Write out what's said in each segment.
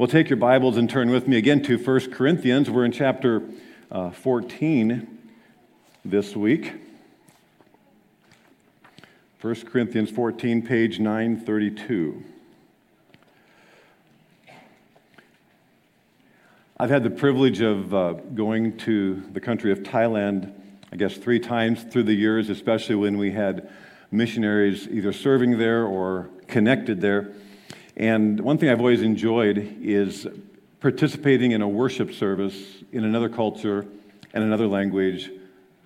Well, take your Bibles and turn with me again to 1 Corinthians. We're in chapter uh, 14 this week. 1 Corinthians 14, page 932. I've had the privilege of uh, going to the country of Thailand, I guess, three times through the years, especially when we had missionaries either serving there or connected there. And one thing I've always enjoyed is participating in a worship service in another culture and another language,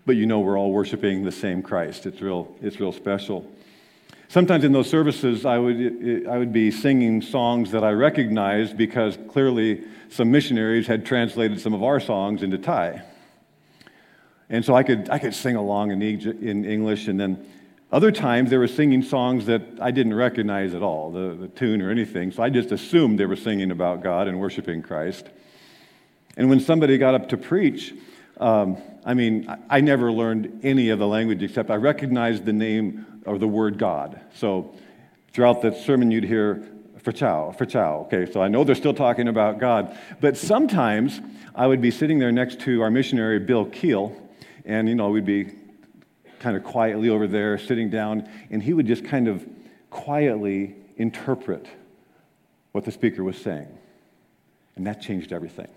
but you know we're all worshiping the same Christ. It's real, it's real special. Sometimes in those services, I would, I would be singing songs that I recognized because clearly some missionaries had translated some of our songs into Thai. And so I could, I could sing along in, in English, and then other times they were singing songs that I didn't recognize at all, the, the tune or anything, so I just assumed they were singing about God and worshiping Christ. And when somebody got up to preach, um, I mean, I, I never learned any of the language except I recognized the name or the word God. So throughout the sermon, you'd hear Phra Chao. Okay, so I know they're still talking about God. But sometimes I would be sitting there next to our missionary, Bill Keel, and, you know, we'd be kind of quietly over there, sitting down, and he would just kind of quietly interpret what the speaker was saying. And that changed everything,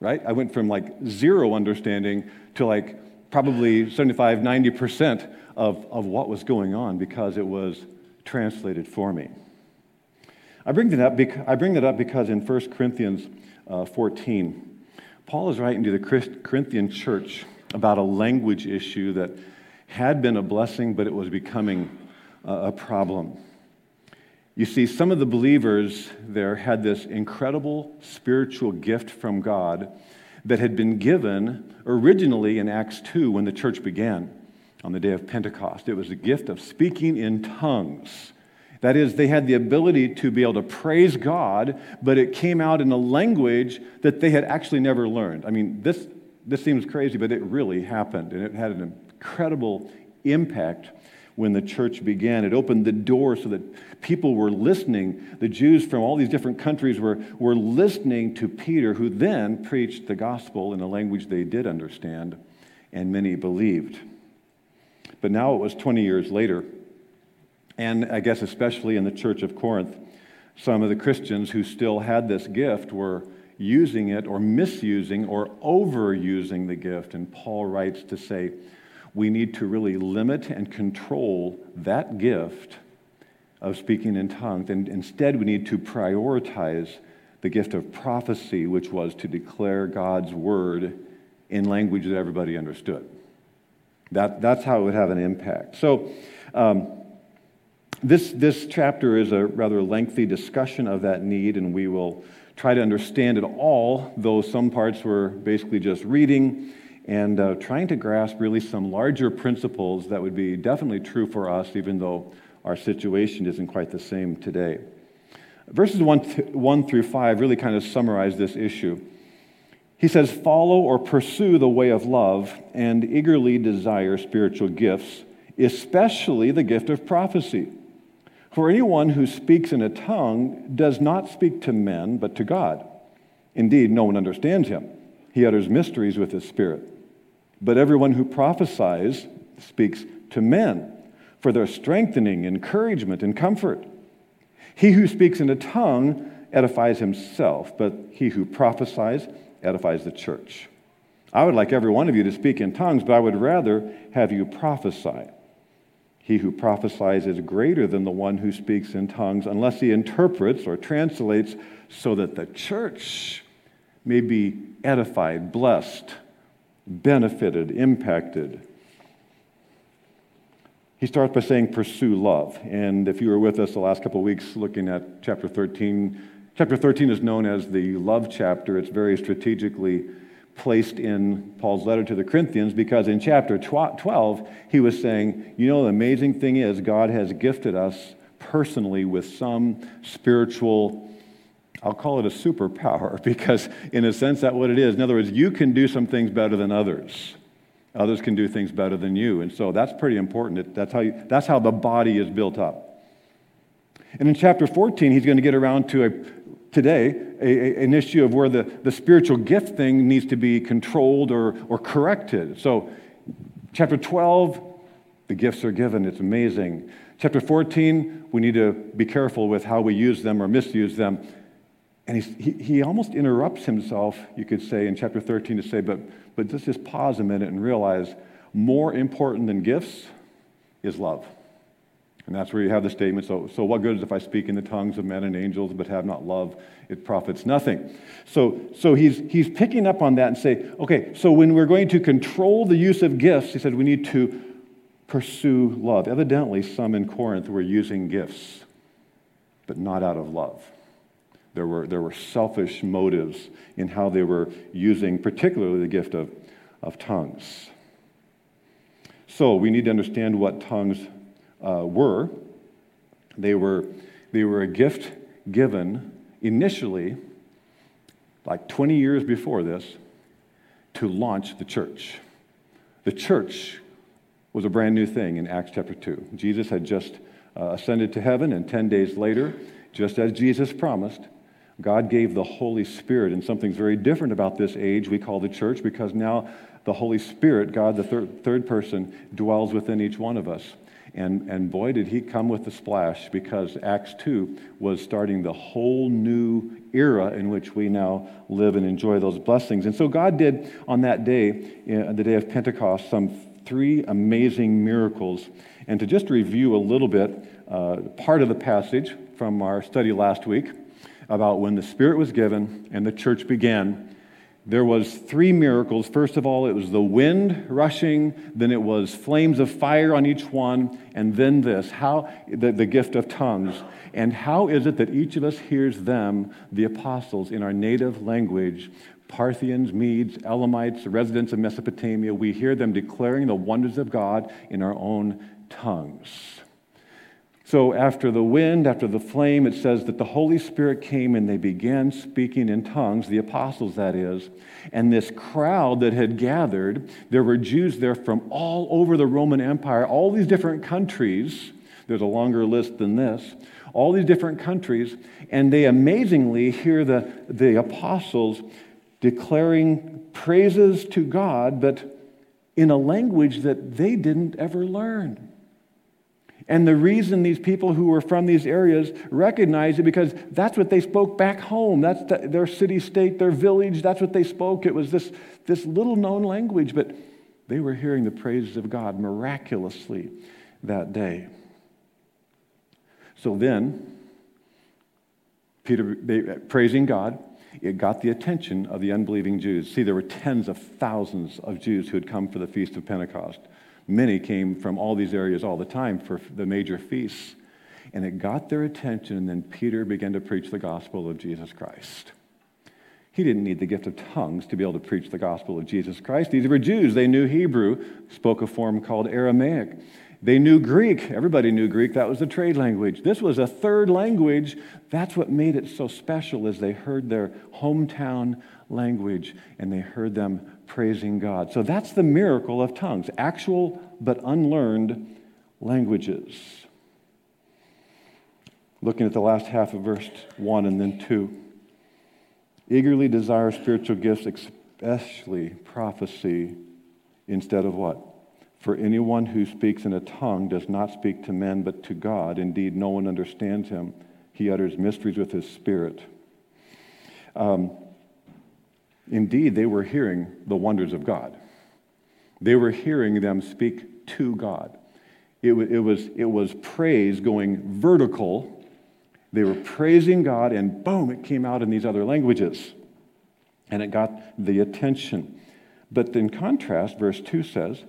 right? I went from like zero understanding to like probably 75, 90% of, of what was going on because it was translated for me. I bring that up, bec- I bring that up because in 1 Corinthians uh, 14, Paul is writing to the Corinthian church about a language issue that had been a blessing, but it was becoming a problem. You see, some of the believers there had this incredible spiritual gift from God that had been given originally in Acts 2 when the church began on the day of Pentecost. It was the gift of speaking in tongues. That is, they had the ability to be able to praise God, but it came out in a language that they had actually never learned. I mean, this, this seems crazy, but it really happened, and it had an incredible impact when the church began. It opened the door so that people were listening. The Jews from all these different countries were, were listening to Peter, who then preached the gospel in a language they did understand, and many believed. But now it was 20 years later, and I guess especially in the church of Corinth, some of the Christians who still had this gift were using it or misusing or overusing the gift. And Paul writes to say, we need to really limit and control that gift of speaking in tongues. And instead, we need to prioritize the gift of prophecy, which was to declare God's word in language that everybody understood. That, that's how it would have an impact. So, um, this, this chapter is a rather lengthy discussion of that need, and we will try to understand it all, though some parts were basically just reading and uh, trying to grasp really some larger principles that would be definitely true for us, even though our situation isn't quite the same today. Verses 1, th- 1 through 5 really kind of summarize this issue. He says, Follow or pursue the way of love and eagerly desire spiritual gifts, especially the gift of prophecy. For anyone who speaks in a tongue does not speak to men, but to God. Indeed, no one understands him. He utters mysteries with his spirit. But everyone who prophesies speaks to men for their strengthening, encouragement, and comfort. He who speaks in a tongue edifies himself, but he who prophesies edifies the church. I would like every one of you to speak in tongues, but I would rather have you prophesy. He who prophesies is greater than the one who speaks in tongues, unless he interprets or translates, so that the church may be edified, blessed, benefited, impacted. He starts by saying, pursue love. And if you were with us the last couple of weeks looking at chapter 13, chapter 13 is known as the love chapter. It's very strategically placed in Paul's letter to the Corinthians because in chapter 12, he was saying, You know, the amazing thing is, God has gifted us personally with some spiritual I'll call it a superpower because, in a sense, that's what it is. In other words, you can do some things better than others. Others can do things better than you. And so that's pretty important. That's how, you, that's how the body is built up. And in chapter 14, he's going to get around to a, today a, an issue of where the, the spiritual gift thing needs to be controlled or, or corrected. So, chapter 12, the gifts are given. It's amazing. Chapter 14, we need to be careful with how we use them or misuse them. And he, he almost interrupts himself, you could say, in chapter 13 to say, but, but let's just pause a minute and realize more important than gifts is love. And that's where you have the statement so, so what good is if I speak in the tongues of men and angels but have not love? It profits nothing. So, so he's, he's picking up on that and say, okay, so when we're going to control the use of gifts, he said we need to pursue love. Evidently, some in Corinth were using gifts, but not out of love. There were, there were selfish motives in how they were using, particularly the gift of, of tongues. So we need to understand what tongues uh, were. They were, they were a gift given initially, like 20 years before this, to launch the church. The church was a brand new thing in Acts chapter 2. Jesus had just uh, ascended to heaven, and 10 days later, just as Jesus promised, God gave the Holy Spirit, and something's very different about this age we call the church because now the Holy Spirit, God, the third, third person, dwells within each one of us. And, and boy, did he come with the splash because Acts 2 was starting the whole new era in which we now live and enjoy those blessings. And so God did on that day, uh, the day of Pentecost, some three amazing miracles. And to just review a little bit, uh, part of the passage from our study last week about when the Spirit was given and the church began there was three miracles. First of all it was the wind rushing then it was flames of fire on each one and then this how the, the gift of tongues. And how is it that each of us hears them the apostles in our native language? Parthians medes elamites residents of mesopotamia we hear them declaring the wonders of god in our own tongues so, after the wind, after the flame, it says that the Holy Spirit came and they began speaking in tongues, the apostles, that is. And this crowd that had gathered, there were Jews there from all over the Roman Empire, all these different countries. There's a longer list than this. All these different countries. And they amazingly hear the, the apostles declaring praises to God, but in a language that they didn't ever learn. And the reason these people who were from these areas recognized it because that's what they spoke back home. That's the, their city state, their village. That's what they spoke. It was this, this little known language, but they were hearing the praises of God miraculously that day. So then, Peter, they, praising God, it got the attention of the unbelieving Jews. See, there were tens of thousands of Jews who had come for the Feast of Pentecost. Many came from all these areas all the time for the major feasts. And it got their attention, and then Peter began to preach the gospel of Jesus Christ. He didn't need the gift of tongues to be able to preach the gospel of Jesus Christ. These were Jews. They knew Hebrew, spoke a form called Aramaic. They knew Greek. Everybody knew Greek. That was the trade language. This was a third language. That's what made it so special as they heard their hometown language and they heard them praising God. So that's the miracle of tongues, actual but unlearned languages. Looking at the last half of verse 1 and then 2. Eagerly desire spiritual gifts, especially prophecy, instead of what? For anyone who speaks in a tongue does not speak to men but to God. Indeed, no one understands him. He utters mysteries with his spirit. Um, Indeed, they were hearing the wonders of God. They were hearing them speak to God. It, it, was, it was praise going vertical. They were praising God, and boom, it came out in these other languages. And it got the attention. But in contrast, verse 2 says,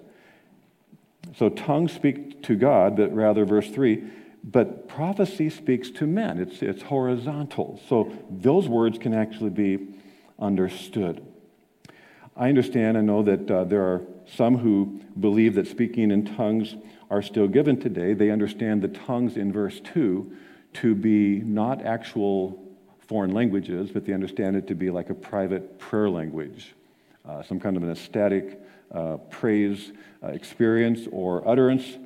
so tongues speak to God, but rather, verse 3, but prophecy speaks to men. It's, it's horizontal. So those words can actually be understood. I understand and know that uh, there are some who believe that speaking in tongues are still given today. They understand the tongues in verse 2 to be not actual foreign languages, but they understand it to be like a private prayer language, uh, some kind of an ecstatic uh, praise uh, experience or utterance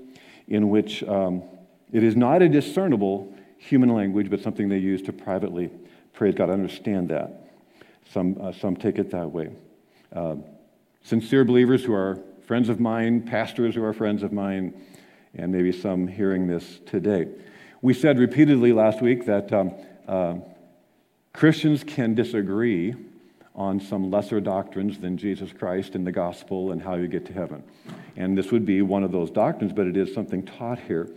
in which um, it is not a discernible human language, but something they use to privately Praise God, I understand that. Some, uh, some take it that way. Uh, sincere believers who are friends of mine, pastors who are friends of mine, and maybe some hearing this today. We said repeatedly last week that um, uh, Christians can disagree on some lesser doctrines than Jesus Christ and the gospel and how you get to heaven. And this would be one of those doctrines, but it is something taught here.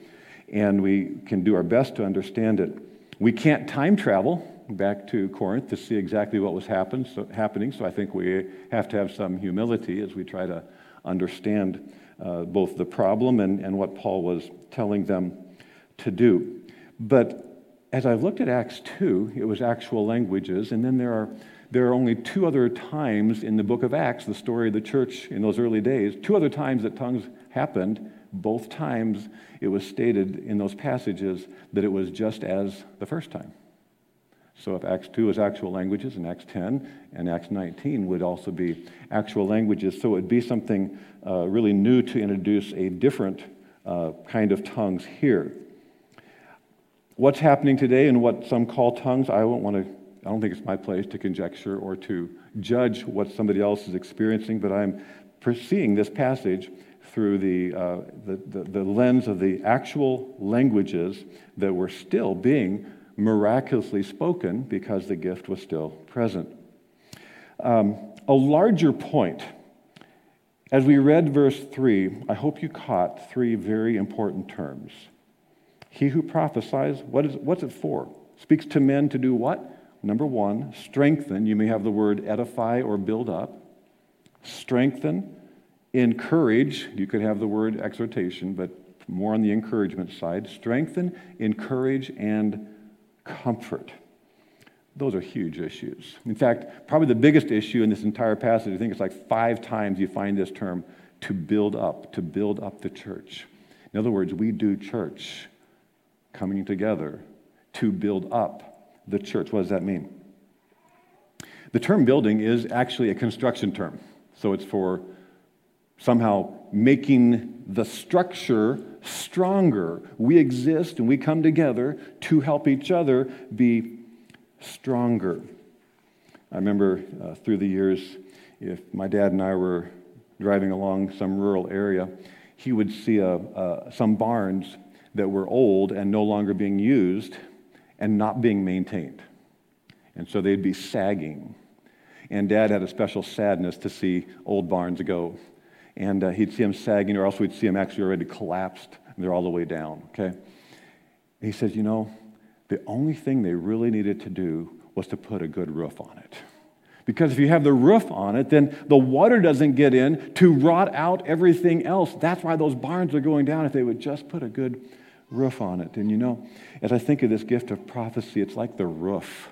And we can do our best to understand it. We can't time travel back to Corinth to see exactly what was happen, so, happening, so I think we have to have some humility as we try to understand uh, both the problem and, and what Paul was telling them to do. But as I looked at Acts 2, it was actual languages, and then there are there are only two other times in the book of Acts, the story of the church in those early days, two other times that tongues happened. Both times it was stated in those passages that it was just as the first time. So if Acts 2 is actual languages, and Acts 10 and Acts 19 would also be actual languages. So it would be something uh, really new to introduce a different uh, kind of tongues here. What's happening today and what some call tongues, I won't want to, I don't think it's my place to conjecture or to judge what somebody else is experiencing, but I'm seeing this passage through the, uh, the, the, the lens of the actual languages that were still being miraculously spoken because the gift was still present. Um, a larger point, as we read verse 3, I hope you caught three very important terms. He who prophesies, what is, what's it for? Speaks to men to do what? Number one, strengthen. You may have the word edify or build up. Strengthen, encourage. You could have the word exhortation, but more on the encouragement side. Strengthen, encourage, and comfort. Those are huge issues. In fact, probably the biggest issue in this entire passage, I think it's like five times you find this term to build up, to build up the church. In other words, we do church coming together to build up the church. What does that mean? The term building is actually a construction term. So it's for somehow making the structure stronger. We exist and we come together to help each other be stronger. I remember uh, through the years, if my dad and I were driving along some rural area, he would see a, some barns that were old and no longer being used and not being maintained. And so they'd be sagging. And dad had a special sadness to see old barns go and uh, he'd see them sagging, or else we'd see them actually already collapsed, and they're all the way down, okay? He says, You know, the only thing they really needed to do was to put a good roof on it. Because if you have the roof on it, then the water doesn't get in to rot out everything else. That's why those barns are going down if they would just put a good roof on it. And you know, as I think of this gift of prophecy, it's like the roof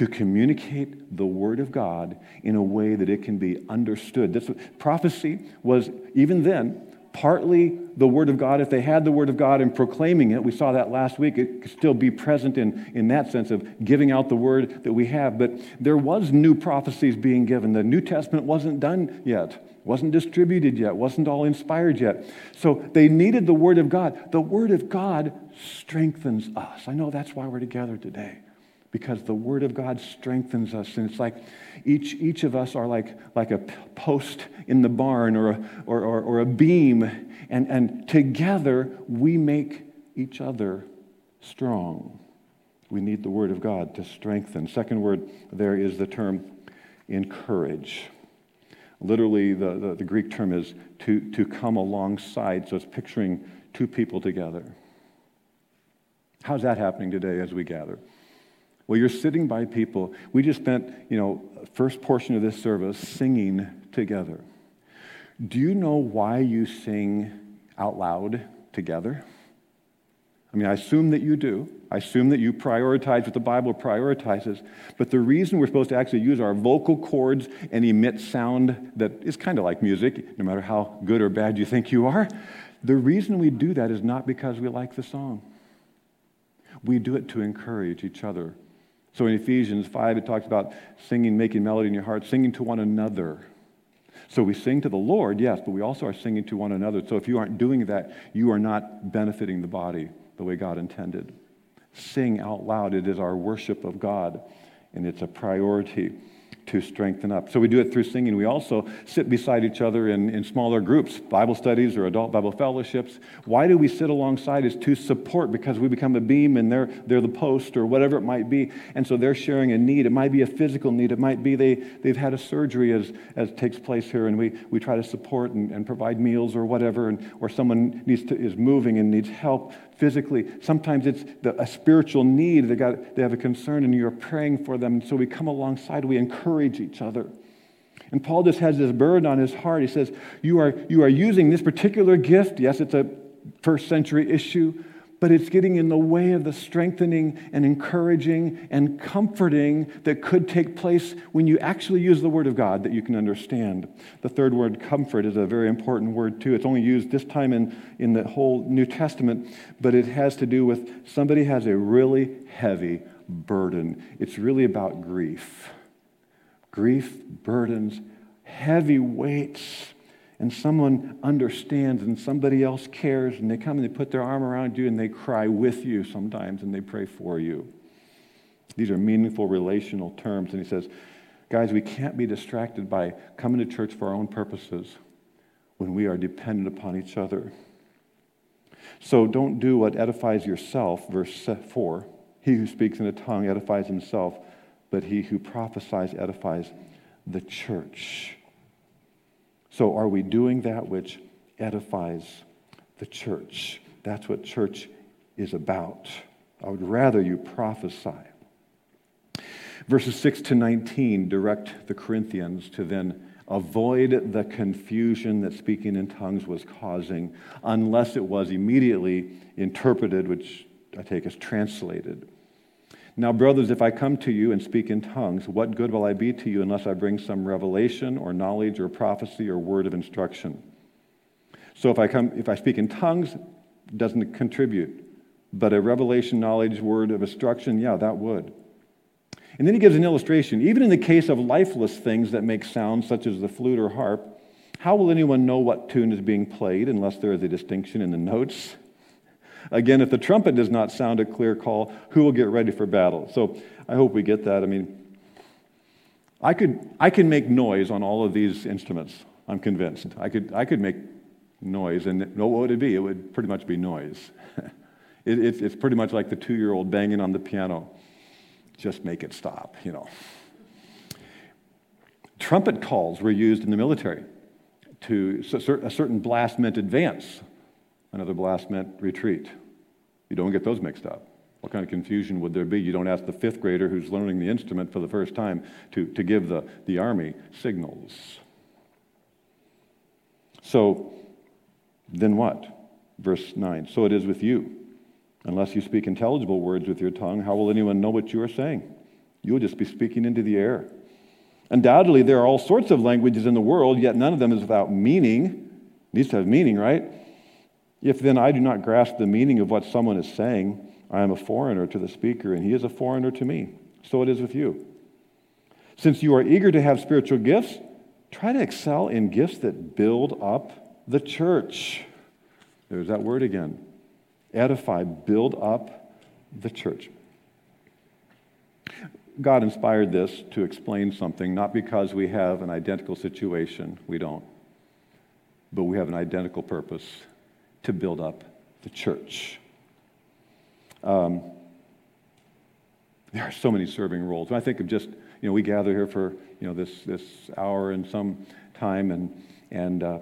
to communicate the Word of God in a way that it can be understood. This, prophecy was, even then, partly the Word of God. If they had the Word of God and proclaiming it, we saw that last week, it could still be present in, in that sense of giving out the Word that we have. But there was new prophecies being given. The New Testament wasn't done yet, wasn't distributed yet, wasn't all inspired yet. So they needed the Word of God. The Word of God strengthens us. I know that's why we're together today because the Word of God strengthens us. And it's like each, each of us are like, like a post in the barn or a, or, or, or a beam, and, and together we make each other strong. We need the Word of God to strengthen. Second word there is the term encourage. Literally, the, the, the Greek term is to, to come alongside, so it's picturing two people together. How's that happening today as we gather? Well, you're sitting by people. We just spent, you know, first portion of this service singing together. Do you know why you sing out loud together? I mean, I assume that you do. I assume that you prioritize what the Bible prioritizes. But the reason we're supposed to actually use our vocal cords and emit sound that is kind of like music, no matter how good or bad you think you are, the reason we do that is not because we like the song. We do it to encourage each other so in Ephesians 5, it talks about singing, making melody in your heart, singing to one another. So we sing to the Lord, yes, but we also are singing to one another. So if you aren't doing that, you are not benefiting the body the way God intended. sing out loud. It is our worship of God, and it's a priority to strengthen up. So we do it through singing. We also sit beside each other in, in smaller groups, Bible studies or adult Bible fellowships. Why do we sit alongside? Is to support because we become a beam and they're, they're the post or whatever it might be. And so they're sharing a need. It might be a physical need. It might be they, they've had a surgery as, as takes place here and we, we try to support and, and provide meals or whatever. And, or someone needs to, is moving and needs help physically. Sometimes it's the, a spiritual need. They, got, they have a concern and you're praying for them. And So we come alongside, we encourage each other. And Paul just has this burden on his heart. He says, you are, you are using this particular gift. Yes, it's a first century issue, but it's getting in the way of the strengthening and encouraging and comforting that could take place when you actually use the Word of God that you can understand. The third word, comfort, is a very important word, too. It's only used this time in, in the whole New Testament, but it has to do with somebody has a really heavy burden. It's really about grief. Grief, burdens, heavy weights and someone understands and somebody else cares and they come and they put their arm around you and they cry with you sometimes and they pray for you. These are meaningful relational terms. And he says, guys, we can't be distracted by coming to church for our own purposes when we are dependent upon each other. So don't do what edifies yourself, verse 4. He who speaks in a tongue edifies himself, but he who prophesies edifies the church. So, are we doing that which edifies the church? That's what church is about. I would rather you prophesy. Verses 6 to 19 direct the Corinthians to then avoid the confusion that speaking in tongues was causing, unless it was immediately interpreted, which I take as translated. Now, brothers, if I come to you and speak in tongues, what good will I be to you unless I bring some revelation or knowledge or prophecy or word of instruction? So if I come, if I speak in tongues, doesn't contribute. But a revelation, knowledge, word of instruction, yeah, that would. And then he gives an illustration. Even in the case of lifeless things that make sound, such as the flute or harp, how will anyone know what tune is being played unless there is a distinction in the notes? Again, if the trumpet does not sound a clear call, who will get ready for battle? So I hope we get that. I mean, I could I can make noise on all of these instruments. I'm convinced. I could I could make noise, and what would it be? It would pretty much be noise. it, it's, it's pretty much like the two-year-old banging on the piano. Just make it stop, you know. Trumpet calls were used in the military. To a certain blast meant advance, another blast meant retreat. You don't get those mixed up. What kind of confusion would there be? You don't ask the fifth grader who's learning the instrument for the first time to, to give the, the army signals. So, then what? Verse 9. So it is with you. Unless you speak intelligible words with your tongue, how will anyone know what you are saying? You will just be speaking into the air. Undoubtedly, there are all sorts of languages in the world, yet none of them is without meaning. It needs to have meaning, right? If then I do not grasp the meaning of what someone is saying, I am a foreigner to the speaker, and he is a foreigner to me. So it is with you. Since you are eager to have spiritual gifts, try to excel in gifts that build up the church. There's that word again. Edify, build up the church. God inspired this to explain something, not because we have an identical situation, we don't, but we have an identical purpose to build up the church. Um, there are so many serving roles. When I think of just, you know, we gather here for, you know, this, this hour and some time, and, and uh,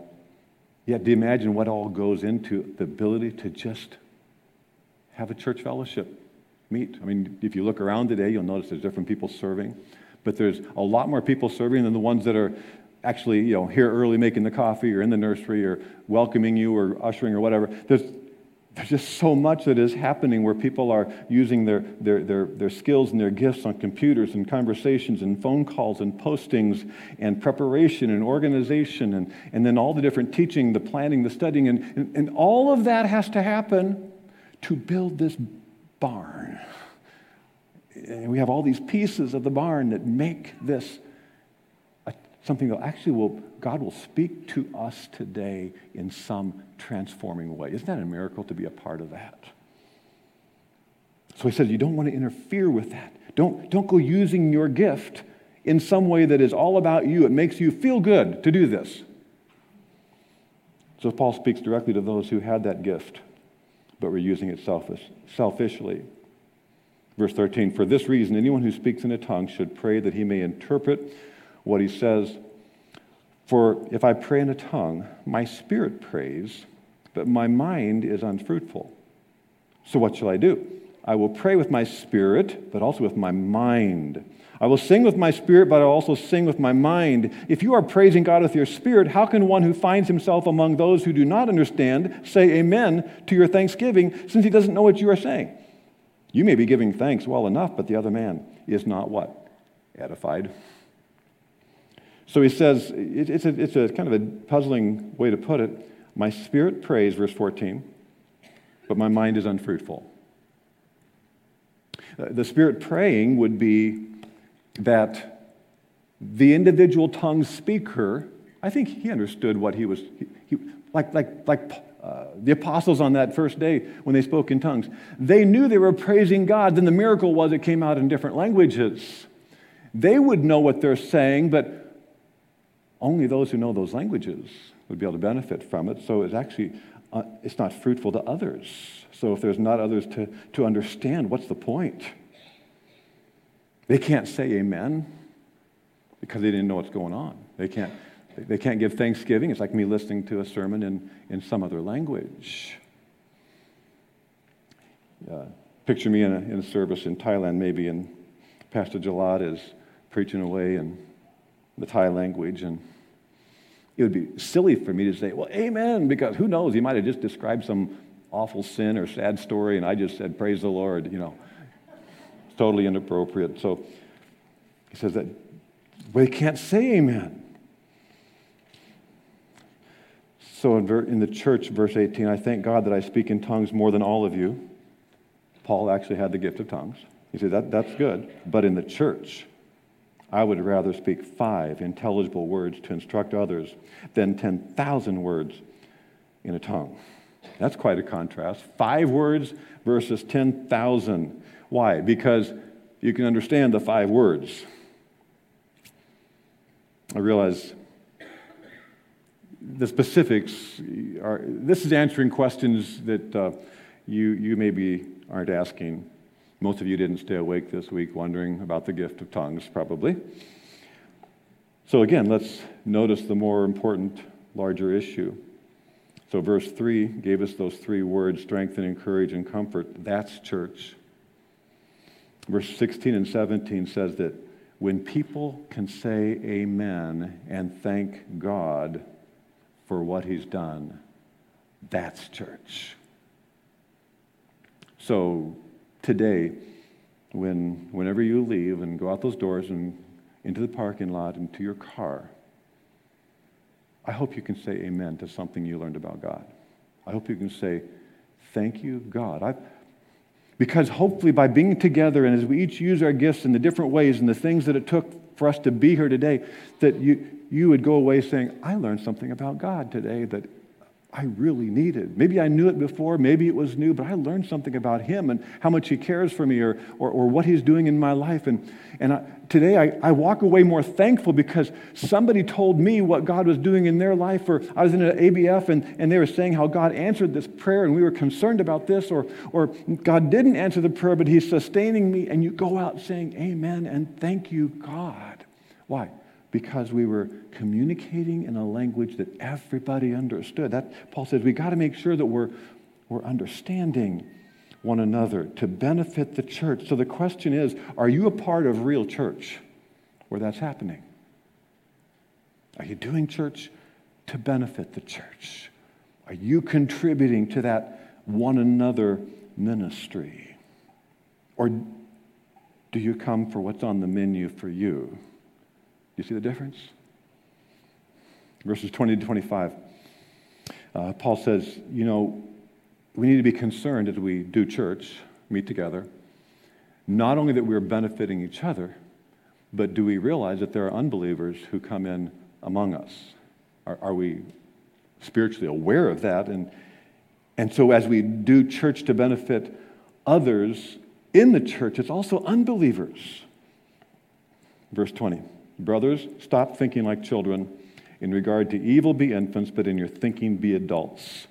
yet to imagine what all goes into the ability to just have a church fellowship, meet. I mean, if you look around today, you'll notice there's different people serving, but there's a lot more people serving than the ones that are actually, you know, here early making the coffee or in the nursery or welcoming you or ushering or whatever. There's, there's just so much that is happening where people are using their, their, their, their skills and their gifts on computers and conversations and phone calls and postings and preparation and organization and, and then all the different teaching, the planning, the studying, and, and, and all of that has to happen to build this barn. And we have all these pieces of the barn that make this something that actually will, God will speak to us today in some transforming way. Isn't that a miracle to be a part of that? So he says, you don't want to interfere with that. Don't, don't go using your gift in some way that is all about you. It makes you feel good to do this. So Paul speaks directly to those who had that gift, but were using it selfish, selfishly. Verse 13 For this reason, anyone who speaks in a tongue should pray that he may interpret what he says. For if I pray in a tongue, my spirit prays, but my mind is unfruitful. So what shall I do? I will pray with my spirit, but also with my mind. I will sing with my spirit, but I will also sing with my mind. If you are praising God with your spirit, how can one who finds himself among those who do not understand say amen to your thanksgiving since he doesn't know what you are saying? You may be giving thanks well enough, but the other man is not what? Edified. So he says, it's a, it's a kind of a puzzling way to put it. My spirit prays, verse 14, but my mind is unfruitful. Uh, the spirit praying would be that the individual tongue speaker, I think he understood what he was, he, he, like, like, like uh, the apostles on that first day when they spoke in tongues. They knew they were praising God. Then the miracle was it came out in different languages. They would know what they're saying, but only those who know those languages would be able to benefit from it. So it's actually uh, it's not fruitful to others. So if there's not others to, to understand, what's the point? They can't say amen because they didn't know what's going on. They can't, they can't give thanksgiving. It's like me listening to a sermon in, in some other language. Uh, picture me in a, in a service in Thailand, maybe, and Pastor Jalad is preaching away in the Thai language, and it would be silly for me to say, well, amen, because who knows? He might have just described some awful sin or sad story, and I just said, praise the Lord, you know It's totally inappropriate. So he says that we can't say amen. So in, ver- in the church, verse 18, I thank God that I speak in tongues more than all of you. Paul actually had the gift of tongues. He said, that, that's good. But in the church, I would rather speak five intelligible words to instruct others than 10,000 words in a tongue. That's quite a contrast. Five words versus 10,000. Why? Because you can understand the five words. I realize the specifics are, this is answering questions that uh, you, you maybe aren't asking. Most of you didn't stay awake this week wondering about the gift of tongues, probably. So, again, let's notice the more important, larger issue. So, verse 3 gave us those three words strength and encourage, and comfort. That's church. Verse 16 and 17 says that when people can say amen and thank God for what he's done, that's church. So today, when, whenever you leave and go out those doors and into the parking lot and to your car, I hope you can say amen to something you learned about God. I hope you can say, Thank you, God. I've, because hopefully, by being together and as we each use our gifts in the different ways and the things that it took for us to be here today, that you, you would go away saying, I learned something about God today that I really needed. Maybe I knew it before, maybe it was new, but I learned something about him and how much he cares for me or, or, or what he's doing in my life. And, and I, today I, I walk away more thankful because somebody told me what God was doing in their life. Or I was in an ABF and, and they were saying how God answered this prayer and we were concerned about this. Or, or God didn't answer the prayer, but he's sustaining me. And you go out saying, Amen and thank you, God. Why? Because we were communicating in a language that everybody understood. That Paul says we got to make sure that we're, we're understanding one another to benefit the church. So the question is, are you a part of real church where that's happening? Are you doing church to benefit the church? Are you contributing to that one another ministry? Or do you come for what's on the menu for you? You see the difference? Verses 20 to 25. Uh, Paul says, you know, we need to be concerned as we do church, meet together, not only that we're benefiting each other, but do we realize that there are unbelievers who come in among us? Are, are we spiritually aware of that? And, and so as we do church to benefit others, in the church, it's also unbelievers. Verse 20 Brothers, stop thinking like children. In regard to evil, be infants, but in your thinking, be adults.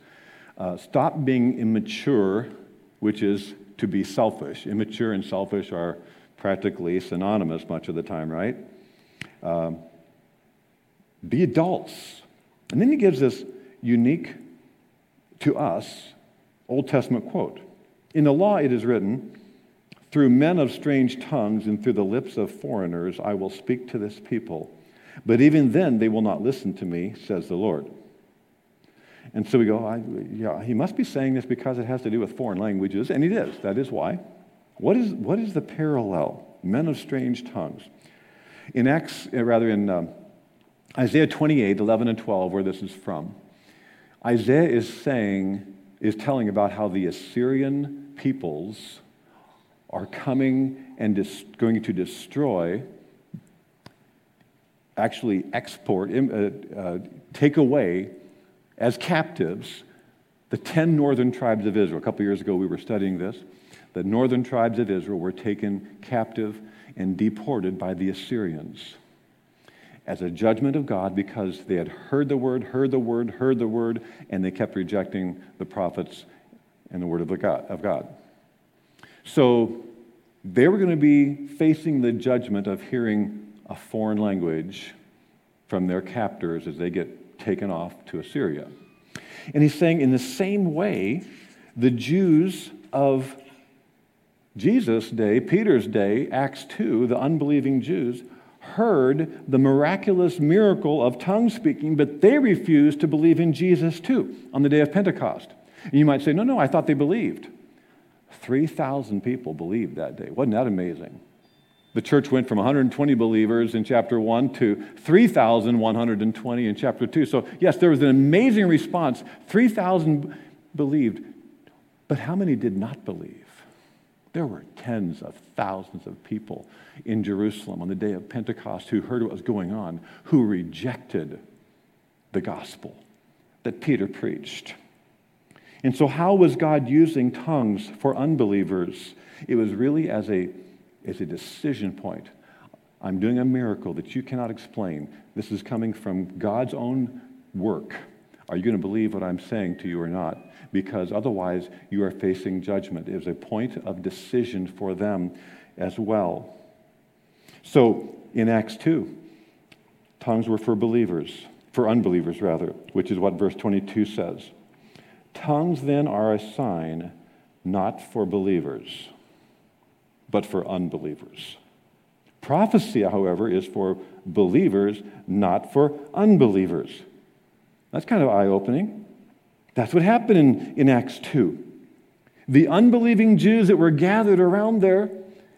Uh, stop being immature, which is to be selfish. Immature and selfish are practically synonymous much of the time, right? Um, be adults. And then he gives this unique to us Old Testament quote. In the law it is written, through men of strange tongues and through the lips of foreigners I will speak to this people. But even then they will not listen to me, says the Lord. And so we go, yeah, he must be saying this because it has to do with foreign languages, and it is. That is why. What is, what is the parallel? Men of strange tongues. In Acts, uh, rather in um, Isaiah 28, 11 and 12, where this is from, Isaiah is saying, is telling about how the Assyrian peoples are coming and dis- going to destroy, actually export, uh, uh, take away as captives the 10 northern tribes of Israel. A couple years ago, we were studying this. The northern tribes of Israel were taken captive and deported by the Assyrians as a judgment of God because they had heard the word, heard the word, heard the word, and they kept rejecting the prophets and the word of, the God, of God. So they were going to be facing the judgment of hearing a foreign language from their captors as they get taken off to Assyria. And he's saying, in the same way, the Jews of Jesus' day, Peter's day, Acts 2, the unbelieving Jews, heard the miraculous miracle of tongue speaking, but they refused to believe in Jesus too on the day of Pentecost. And you might say, no, no, I thought they believed. 3,000 people believed that day. Wasn't that amazing? The church went from 120 believers in chapter 1 to 3,120 in chapter 2. So, yes, there was an amazing response. 3,000 believed, but how many did not believe? There were tens of thousands of people in Jerusalem on the day of Pentecost who heard what was going on, who rejected the gospel that Peter preached. And so, how was God using tongues for unbelievers? It was really as a, as a decision point. I'm doing a miracle that you cannot explain. This is coming from God's own work. Are you going to believe what I'm saying to you or not? Because otherwise, you are facing judgment. It was a point of decision for them as well. So, in Acts 2, tongues were for believers, for unbelievers rather, which is what verse 22 says. Tongues then are a sign not for believers, but for unbelievers. Prophecy, however, is for believers, not for unbelievers. That's kind of eye opening. That's what happened in, in Acts 2. The unbelieving Jews that were gathered around there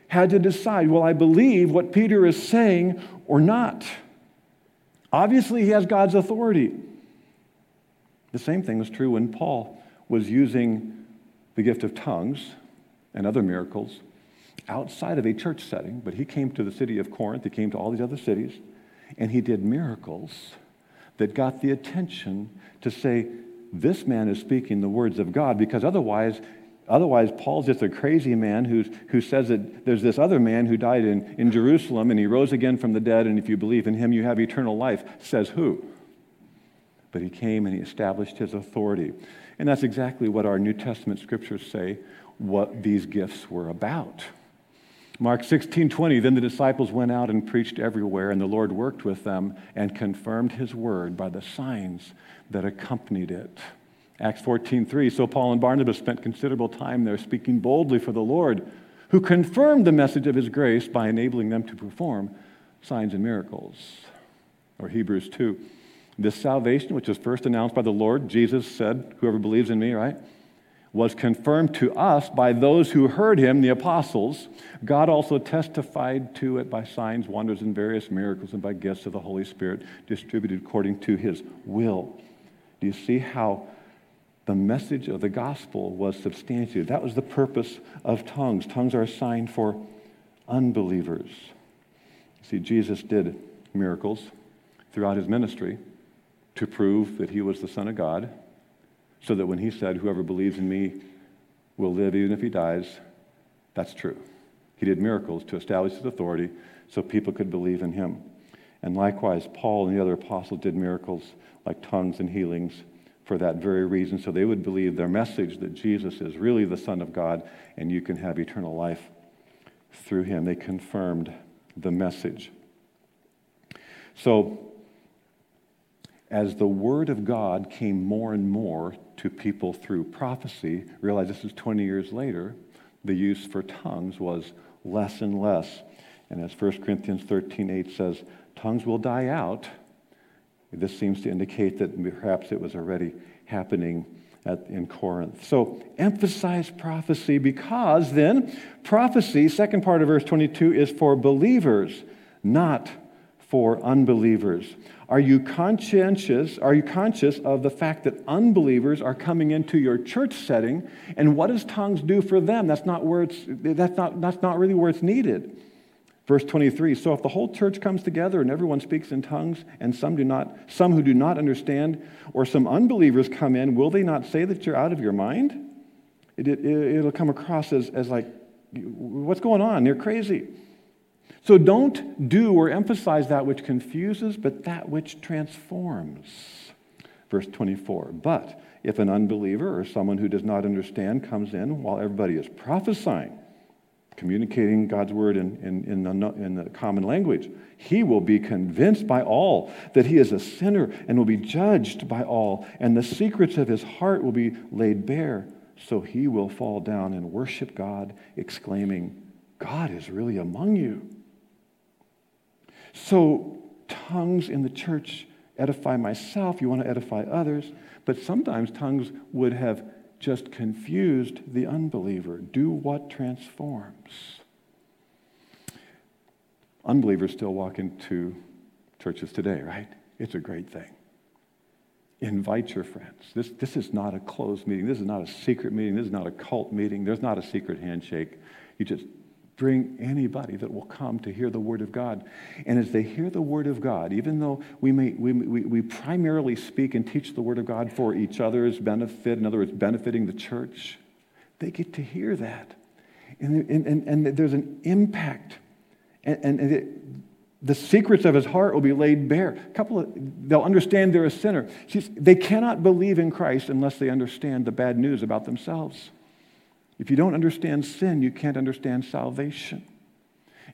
had to decide will I believe what Peter is saying or not? Obviously, he has God's authority. The same thing was true when Paul was using the gift of tongues and other miracles outside of a church setting, but he came to the city of Corinth, he came to all these other cities, and he did miracles that got the attention to say, This man is speaking the words of God, because otherwise, Otherwise, Paul's just a crazy man who's, who says that there's this other man who died in, in Jerusalem and he rose again from the dead, and if you believe in him, you have eternal life. Says who? But he came and he established his authority. And that's exactly what our New Testament scriptures say what these gifts were about. Mark 16, 20, then the disciples went out and preached everywhere, and the Lord worked with them and confirmed his word by the signs that accompanied it. Acts 14, 3, so Paul and Barnabas spent considerable time there speaking boldly for the Lord, who confirmed the message of his grace by enabling them to perform signs and miracles. Or Hebrews 2, this salvation, which was first announced by the Lord, Jesus said, Whoever believes in me, right? Was confirmed to us by those who heard him, the apostles. God also testified to it by signs, wonders, and various miracles, and by gifts of the Holy Spirit distributed according to his will. Do you see how the message of the gospel was substantiated? That was the purpose of tongues. Tongues are a sign for unbelievers. See, Jesus did miracles throughout his ministry to prove that he was the Son of God, so that when he said, Whoever believes in me will live even if he dies, That's true. He did miracles to establish his authority so people could believe in him. And likewise, Paul and the other apostles did miracles like tongues and healings for that very reason, so they would believe their message that Jesus is really the Son of God and you can have eternal life through him. They confirmed the message. So, as the Word of God came more and more to people through prophecy, realize this is 20 years later, the use for tongues was less and less. And as 1 Corinthians 13 8 says, tongues will die out. This seems to indicate that perhaps it was already happening at, in Corinth. So emphasize prophecy because then prophecy, second part of verse 22, is for believers, not for unbelievers. Are you conscientious? Are you conscious of the fact that unbelievers are coming into your church setting? And what does tongues do for them? That's not where it's that's not that's not really where it's needed. Verse 23 So if the whole church comes together and everyone speaks in tongues, and some do not, some who do not understand, or some unbelievers come in, will they not say that you're out of your mind? It, it, will come across as, as like, what's going on? They're crazy. So don't do or emphasize that which confuses, but that which transforms. Verse 24 But if an unbeliever or someone who does not understand comes in while everybody is prophesying, communicating God's word in, in, in, the, in the common language. He will be convinced by all that he is a sinner and will be judged by all, and the secrets of his heart will be laid bare. So he will fall down and worship God, exclaiming, God is really among you. So, tongues in the church edify myself. You want to edify others. But sometimes tongues would have just confused the unbeliever. Do what transforms. Unbelievers still walk into churches today, right? It's a great thing. Invite your friends. This, this is not a closed meeting. This is not a secret meeting. This is not a cult meeting. There's not a secret handshake. You just bring anybody that will come to hear the Word of God. And as they hear the Word of God, even though we, may, we, we, we primarily speak and teach the Word of God for each other's benefit, in other words, benefiting the church, they get to hear that. And, and, and, and there's an impact. And, and it, the secrets of his heart will be laid bare. A couple of, they'll understand they're a sinner. they cannot believe in Christ unless they understand the bad news about themselves. If you don't understand sin, you can't understand salvation.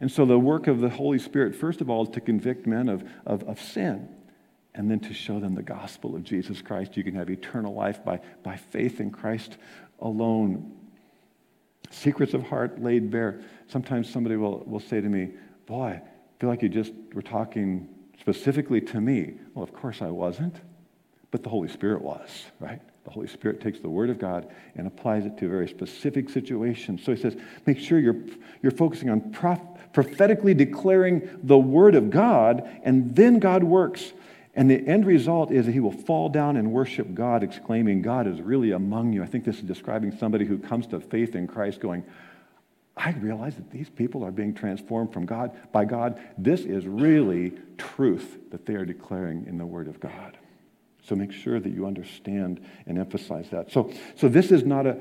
And so, the work of the Holy Spirit, first of all, is to convict men of, of, of, sin and then to show them the gospel of Jesus Christ. You can have eternal life by, by faith in Christ alone. Secrets of heart laid bare. Sometimes somebody will, will say to me, Boy, I feel like you just were talking specifically to me. Well, of course I wasn't, but the Holy Spirit was, right? The Holy Spirit takes the Word of God and applies it to a very specific situation. So he says, make sure you're, you're focusing on prof- prophetically declaring the Word of God, and then God works. And the end result is that he will fall down and worship God, exclaiming, God is really among you. I think this is describing somebody who comes to faith in Christ going, I realize that these people are being transformed from God by God. This is really truth that they are declaring in the Word of God. So make sure that you understand and emphasize that. So, so this is not a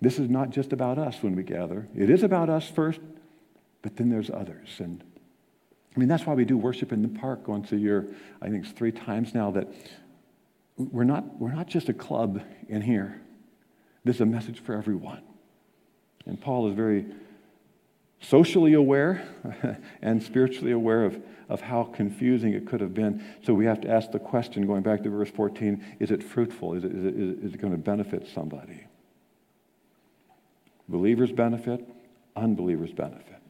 this is not just about us when we gather. It is about us first, but then there's others. And I mean that's why we do worship in the park once a year. I think it's three times now that we're not we're not just a club in here. This is a message for everyone. And Paul is very socially aware and spiritually aware of of how confusing it could have been. So we have to ask the question, going back to verse 14, is it fruitful? Is it, is it, is it going to benefit somebody? Believers benefit, unbelievers benefit.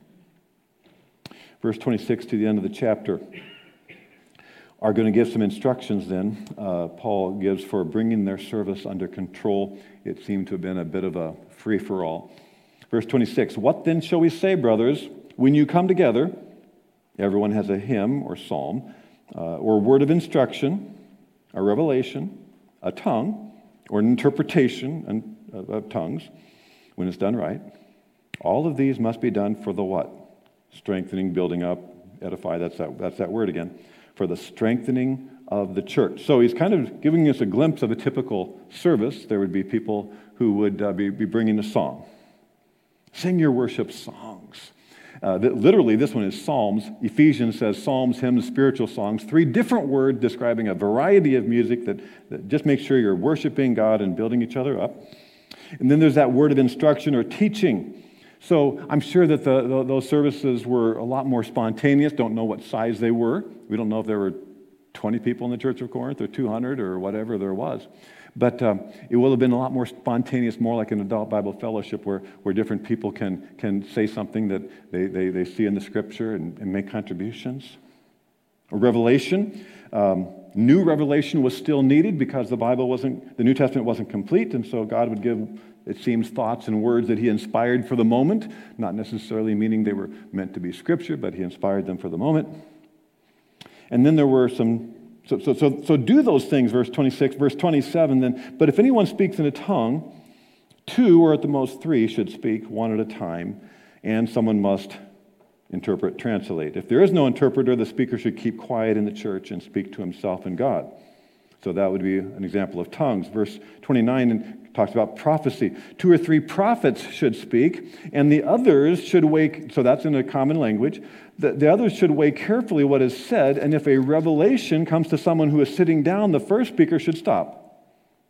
Verse 26 to the end of the chapter are going to give some instructions then. Uh, Paul gives for bringing their service under control. It seemed to have been a bit of a free for all. Verse 26 What then shall we say, brothers, when you come together? Everyone has a hymn or psalm uh, or word of instruction, a revelation, a tongue, or an interpretation of tongues when it's done right. All of these must be done for the what? Strengthening, building up, edify. That's that, that's that word again. For the strengthening of the church. So he's kind of giving us a glimpse of a typical service. There would be people who would uh, be, be bringing a song Sing your worship songs. Uh, that literally, this one is Psalms. Ephesians says Psalms, hymns, spiritual songs. Three different words describing a variety of music that, that just make sure you're worshiping God and building each other up. And then there's that word of instruction or teaching. So I'm sure that the, the, those services were a lot more spontaneous. Don't know what size they were. We don't know if there were 20 people in the Church of Corinth or 200 or whatever there was. But um, it will have been a lot more spontaneous, more like an adult Bible fellowship where, where different people can, can say something that they, they, they see in the scripture and, and make contributions. A revelation. Um, new revelation was still needed because the Bible wasn't, the New Testament wasn't complete, and so God would give, it seems, thoughts and words that He inspired for the moment, not necessarily meaning they were meant to be scripture, but He inspired them for the moment. And then there were some so, so, so, so do those things, verse 26. Verse 27, then, but if anyone speaks in a tongue, two or at the most three should speak one at a time, and someone must interpret, translate. If there is no interpreter, the speaker should keep quiet in the church and speak to himself and God. So that would be an example of tongues. Verse 29 talks about prophecy. Two or three prophets should speak, and the others should wake, so that's in a common language. The, the others should weigh carefully what is said, and if a revelation comes to someone who is sitting down, the first speaker should stop.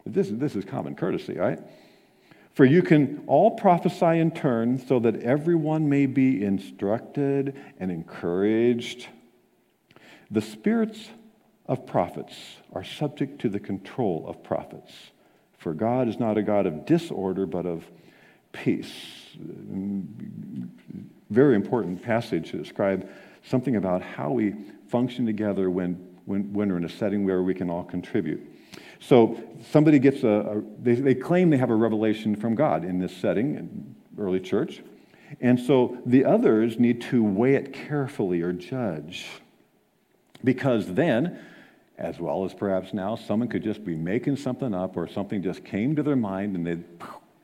This, this is common courtesy, right? For you can all prophesy in turn so that everyone may be instructed and encouraged. The spirits of prophets are subject to the control of prophets. For God is not a God of disorder, but of peace very important passage to describe something about how we function together when, when, when we're in a setting where we can all contribute. So somebody gets a, a they, they claim they have a revelation from God in this setting, in early church. And so the others need to weigh it carefully or judge. Because then, as well as perhaps now, someone could just be making something up or something just came to their mind and they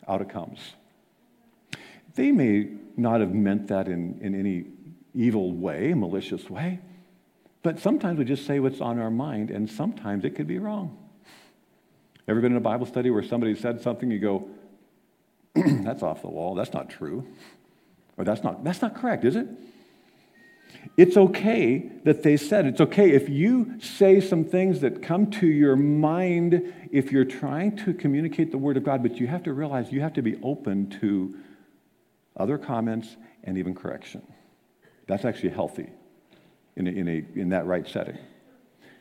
out it comes. They may not have meant that in, in any evil way, malicious way. But sometimes we just say what's on our mind, and sometimes it could be wrong. Ever been in a Bible study where somebody said something, you go, that's off the wall, that's not true. Or that's not, that's not correct, is it? It's okay that they said. It's okay if you say some things that come to your mind if you're trying to communicate the Word of God, but you have to realize you have to be open to other comments, and even correction. That's actually healthy in, a, in, a, in that right setting.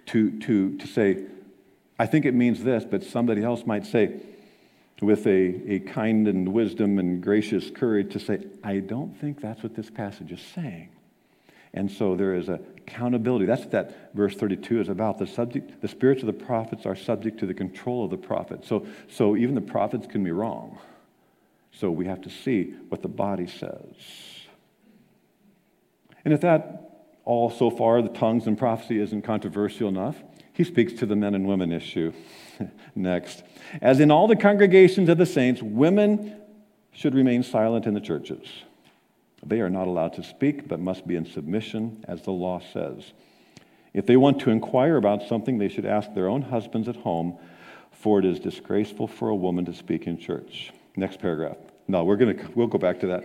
To, to, to say, I think it means this, but somebody else might say, with a, a kind and wisdom and gracious courage, to say, I don't think that's what this passage is saying. And so there is accountability. That's what that verse 32 is about. The subject, the spirits of the prophets are subject to the control of the prophet. So, so even the prophets can be wrong. So we have to see what the body says. And if that all so far, the tongues and prophecy isn't controversial enough, he speaks to the men and women issue next. As in all the congregations of the saints, women should remain silent in the churches. They are not allowed to speak, but must be in submission, as the law says. If they want to inquire about something, they should ask their own husbands at home, for it is disgraceful for a woman to speak in church. Next paragraph. No, we're going to, we'll go back to that.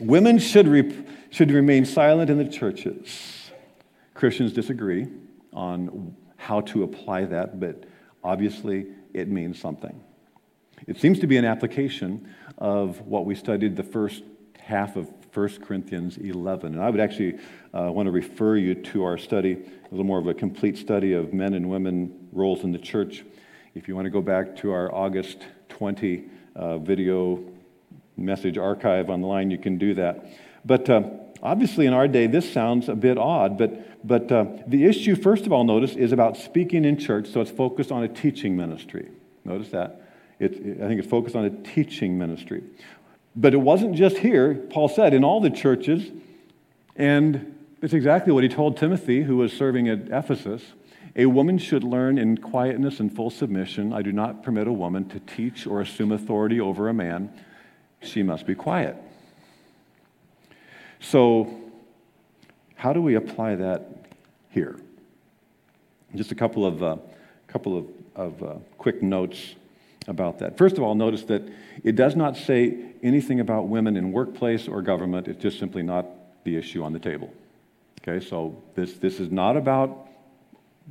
Women should, re, should remain silent in the churches. Christians disagree on how to apply that, but obviously it means something. It seems to be an application of what we studied the first half of 1 Corinthians 11. And I would actually uh, want to refer you to our study, a little more of a complete study of men and women roles in the church. If you want to go back to our August 20 uh, video message archive online, you can do that. But uh, obviously, in our day, this sounds a bit odd, but, but uh, the issue, first of all, notice, is about speaking in church, so it's focused on a teaching ministry. Notice that. It, I think it's focused on a teaching ministry. But it wasn't just here. Paul said, in all the churches, and it's exactly what he told Timothy, who was serving at Ephesus. A woman should learn in quietness and full submission. I do not permit a woman to teach or assume authority over a man. She must be quiet. So, how do we apply that here? Just a couple of, uh, couple of, of uh, quick notes. About that. First of all, notice that it does not say anything about women in workplace or government. It's just simply not the issue on the table. Okay, so this, this is not about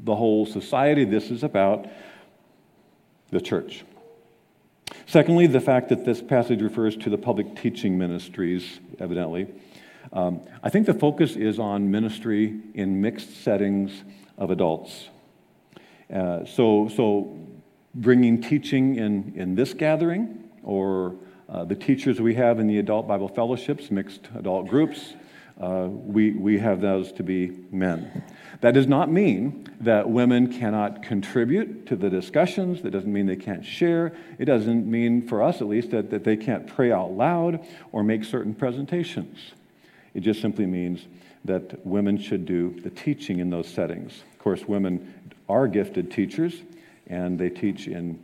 the whole society, this is about the church. Secondly, the fact that this passage refers to the public teaching ministries, evidently. Um, I think the focus is on ministry in mixed settings of adults. Uh, so, so bringing teaching in, in this gathering or uh, the teachers we have in the adult Bible fellowships, mixed adult groups, uh, we, we have those to be men. That does not mean that women cannot contribute to the discussions. That doesn't mean they can't share. It doesn't mean, for us at least, that, that they can't pray out loud or make certain presentations. It just simply means that women should do the teaching in those settings. Of course, women are gifted teachers, and they teach in,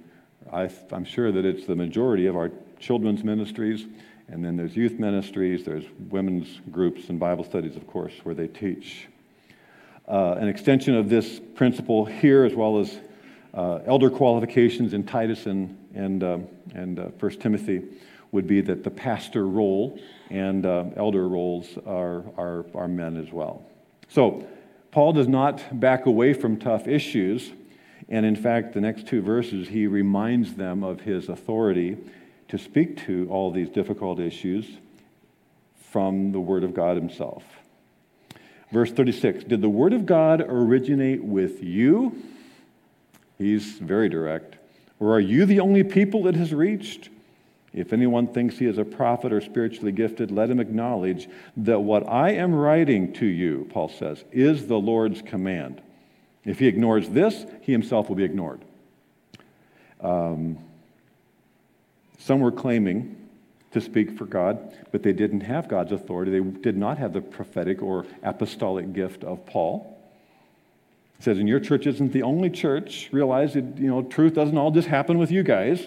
I, am sure that it's the majority of our children's ministries, and then there's youth ministries, there's women's groups and Bible studies, of course, where they teach. Uh, an extension of this principle here, as well as uh, elder qualifications in Titus and, and, uh, and 1 uh, Timothy, would be that the pastor role and uh, elder roles are, are, are men as well. So, Paul does not back away from tough issues. And in fact, the next two verses, he reminds them of his authority to speak to all these difficult issues from the Word of God Himself. Verse 36 Did the Word of God originate with you? He's very direct. Or are you the only people it has reached? If anyone thinks he is a prophet or spiritually gifted, let him acknowledge that what I am writing to you, Paul says, is the Lord's command. If he ignores this, he himself will be ignored. Um, some were claiming to speak for God, but they didn't have God's authority. They did not have the prophetic or apostolic gift of Paul. It says, and your church isn't the only church. Realize that, you know, truth doesn't all just happen with you guys.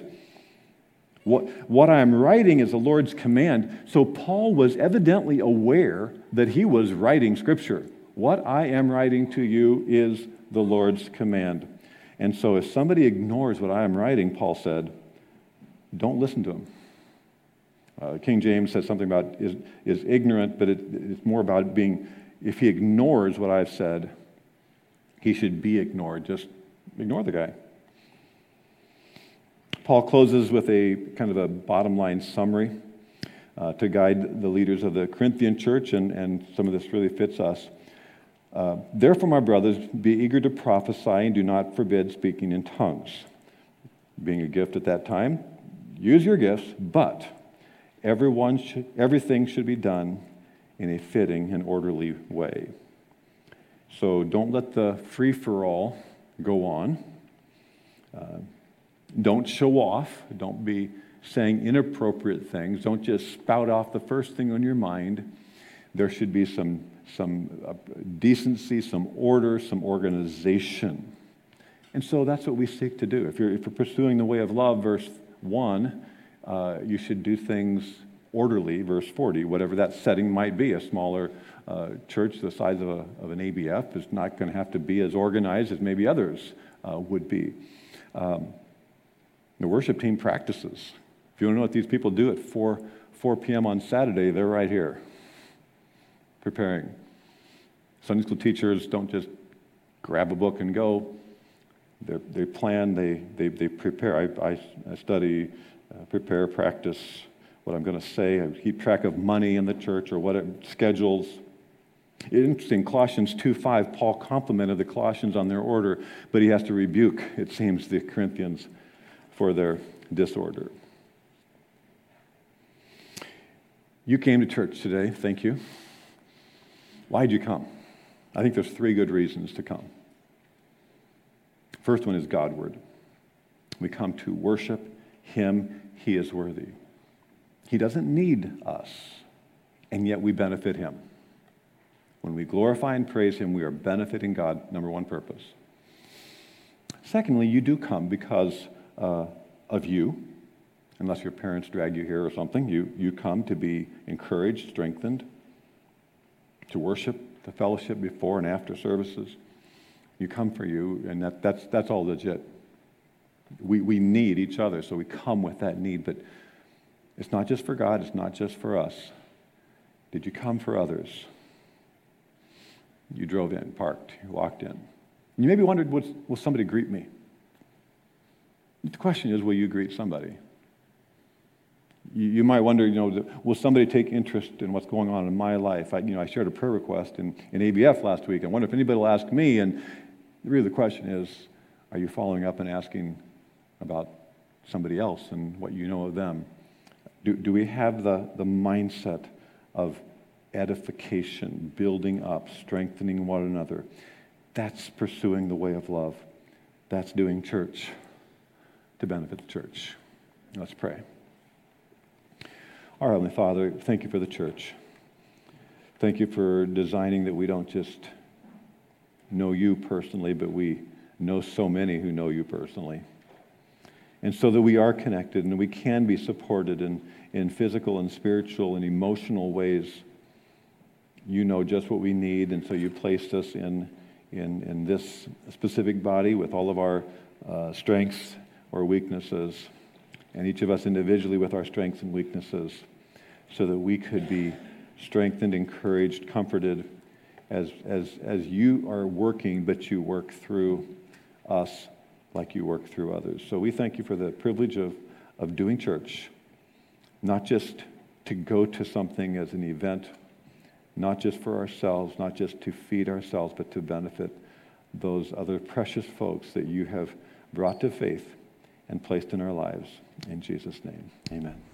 What, what I'm writing is the Lord's command. So Paul was evidently aware that he was writing Scripture. What I am writing to you is the Lord's command. And so if somebody ignores what I am writing, Paul said, don't listen to him. Uh, King James says something about is, is ignorant, but it, it's more about being, if he ignores what I've said, he should be ignored. Just ignore the guy. Paul closes with a kind of a bottom line summary uh, to guide the leaders of the Corinthian church, and, and some of this really fits us. Uh, Therefore, my brothers, be eager to prophesy and do not forbid speaking in tongues. Being a gift at that time, Use your gifts, but everyone everything should be done in a fitting and orderly way. So don't let the free for all go on. Uh, don't show off. Don't be saying inappropriate things. Don't just spout off the first thing on your mind. There should be some, some uh, decency, some order, some organization. And so that's what we seek to do. If you're, if you're pursuing the way of love, verse one, uh, you should do things orderly, verse 40, whatever that setting might be. A smaller uh, church the size of, a, of, an ABF is not going to have to be as organized as maybe others uh, would be. Um, the worship team practices. If you want to know what these people do at 4, 4 p.m. on Saturday, they're right here preparing. Sunday school teachers don't just grab a book and go. They're, they plan, they, they, they prepare. I, I, I study, uh, prepare, practice what I'm going to say. I keep track of money in the church or what it schedules. Interesting, Colossians 2.5, Paul complimented the Colossians on their order, but he has to rebuke, it seems, the Corinthians for their disorder. You came to church today, thank you. Why'd you come? I think there's three good reasons to come. First one is Godward. We come to worship Him, He is worthy. He doesn't need us, and yet we benefit Him. When we glorify and praise Him, we are benefiting God, number one purpose. Secondly, you do come because uh, of you, unless your parents drag you here or something. You, you come to be encouraged, strengthened, to worship the fellowship before and after services you come for you, and that, that's, that's all legit. We, we need each other, so we come with that need. But it's not just for God, it's not just for us. Did you come for others? You drove in, parked, you walked in. You maybe wondered, will somebody greet me? The question is, will you greet somebody? You, might wonder, you know, will somebody take interest in what's going on in my life? I, you know, I shared a prayer request in, in ABF last week. I wonder if anybody will ask me. And really the question is, are you following up and asking about somebody else and what you know of them? Do, do we have the, the mindset of edification, building up, strengthening one another? That's pursuing the way of love. That's doing church to benefit the church. Let's pray. Our Heavenly Father, thank you for the church. Thank you for designing that we don't just know you personally, but we know so many who know you personally. And so that we are connected and we can be supported in, in physical and spiritual and emotional ways. You know just what we need, and so you placed us in, in, in this specific body with all of our uh, strengths or weaknesses, and each of us individually with our strengths and weaknesses, so that we could be strengthened, encouraged, comforted as, as, as you are working, but you work through us like you work through others. So we thank you for the privilege of, of doing church, not just to go to something as an event, not just for ourselves, not just to feed ourselves, but to benefit those other precious folks that you have brought to faith and placed in our lives. In Jesus' name, amen.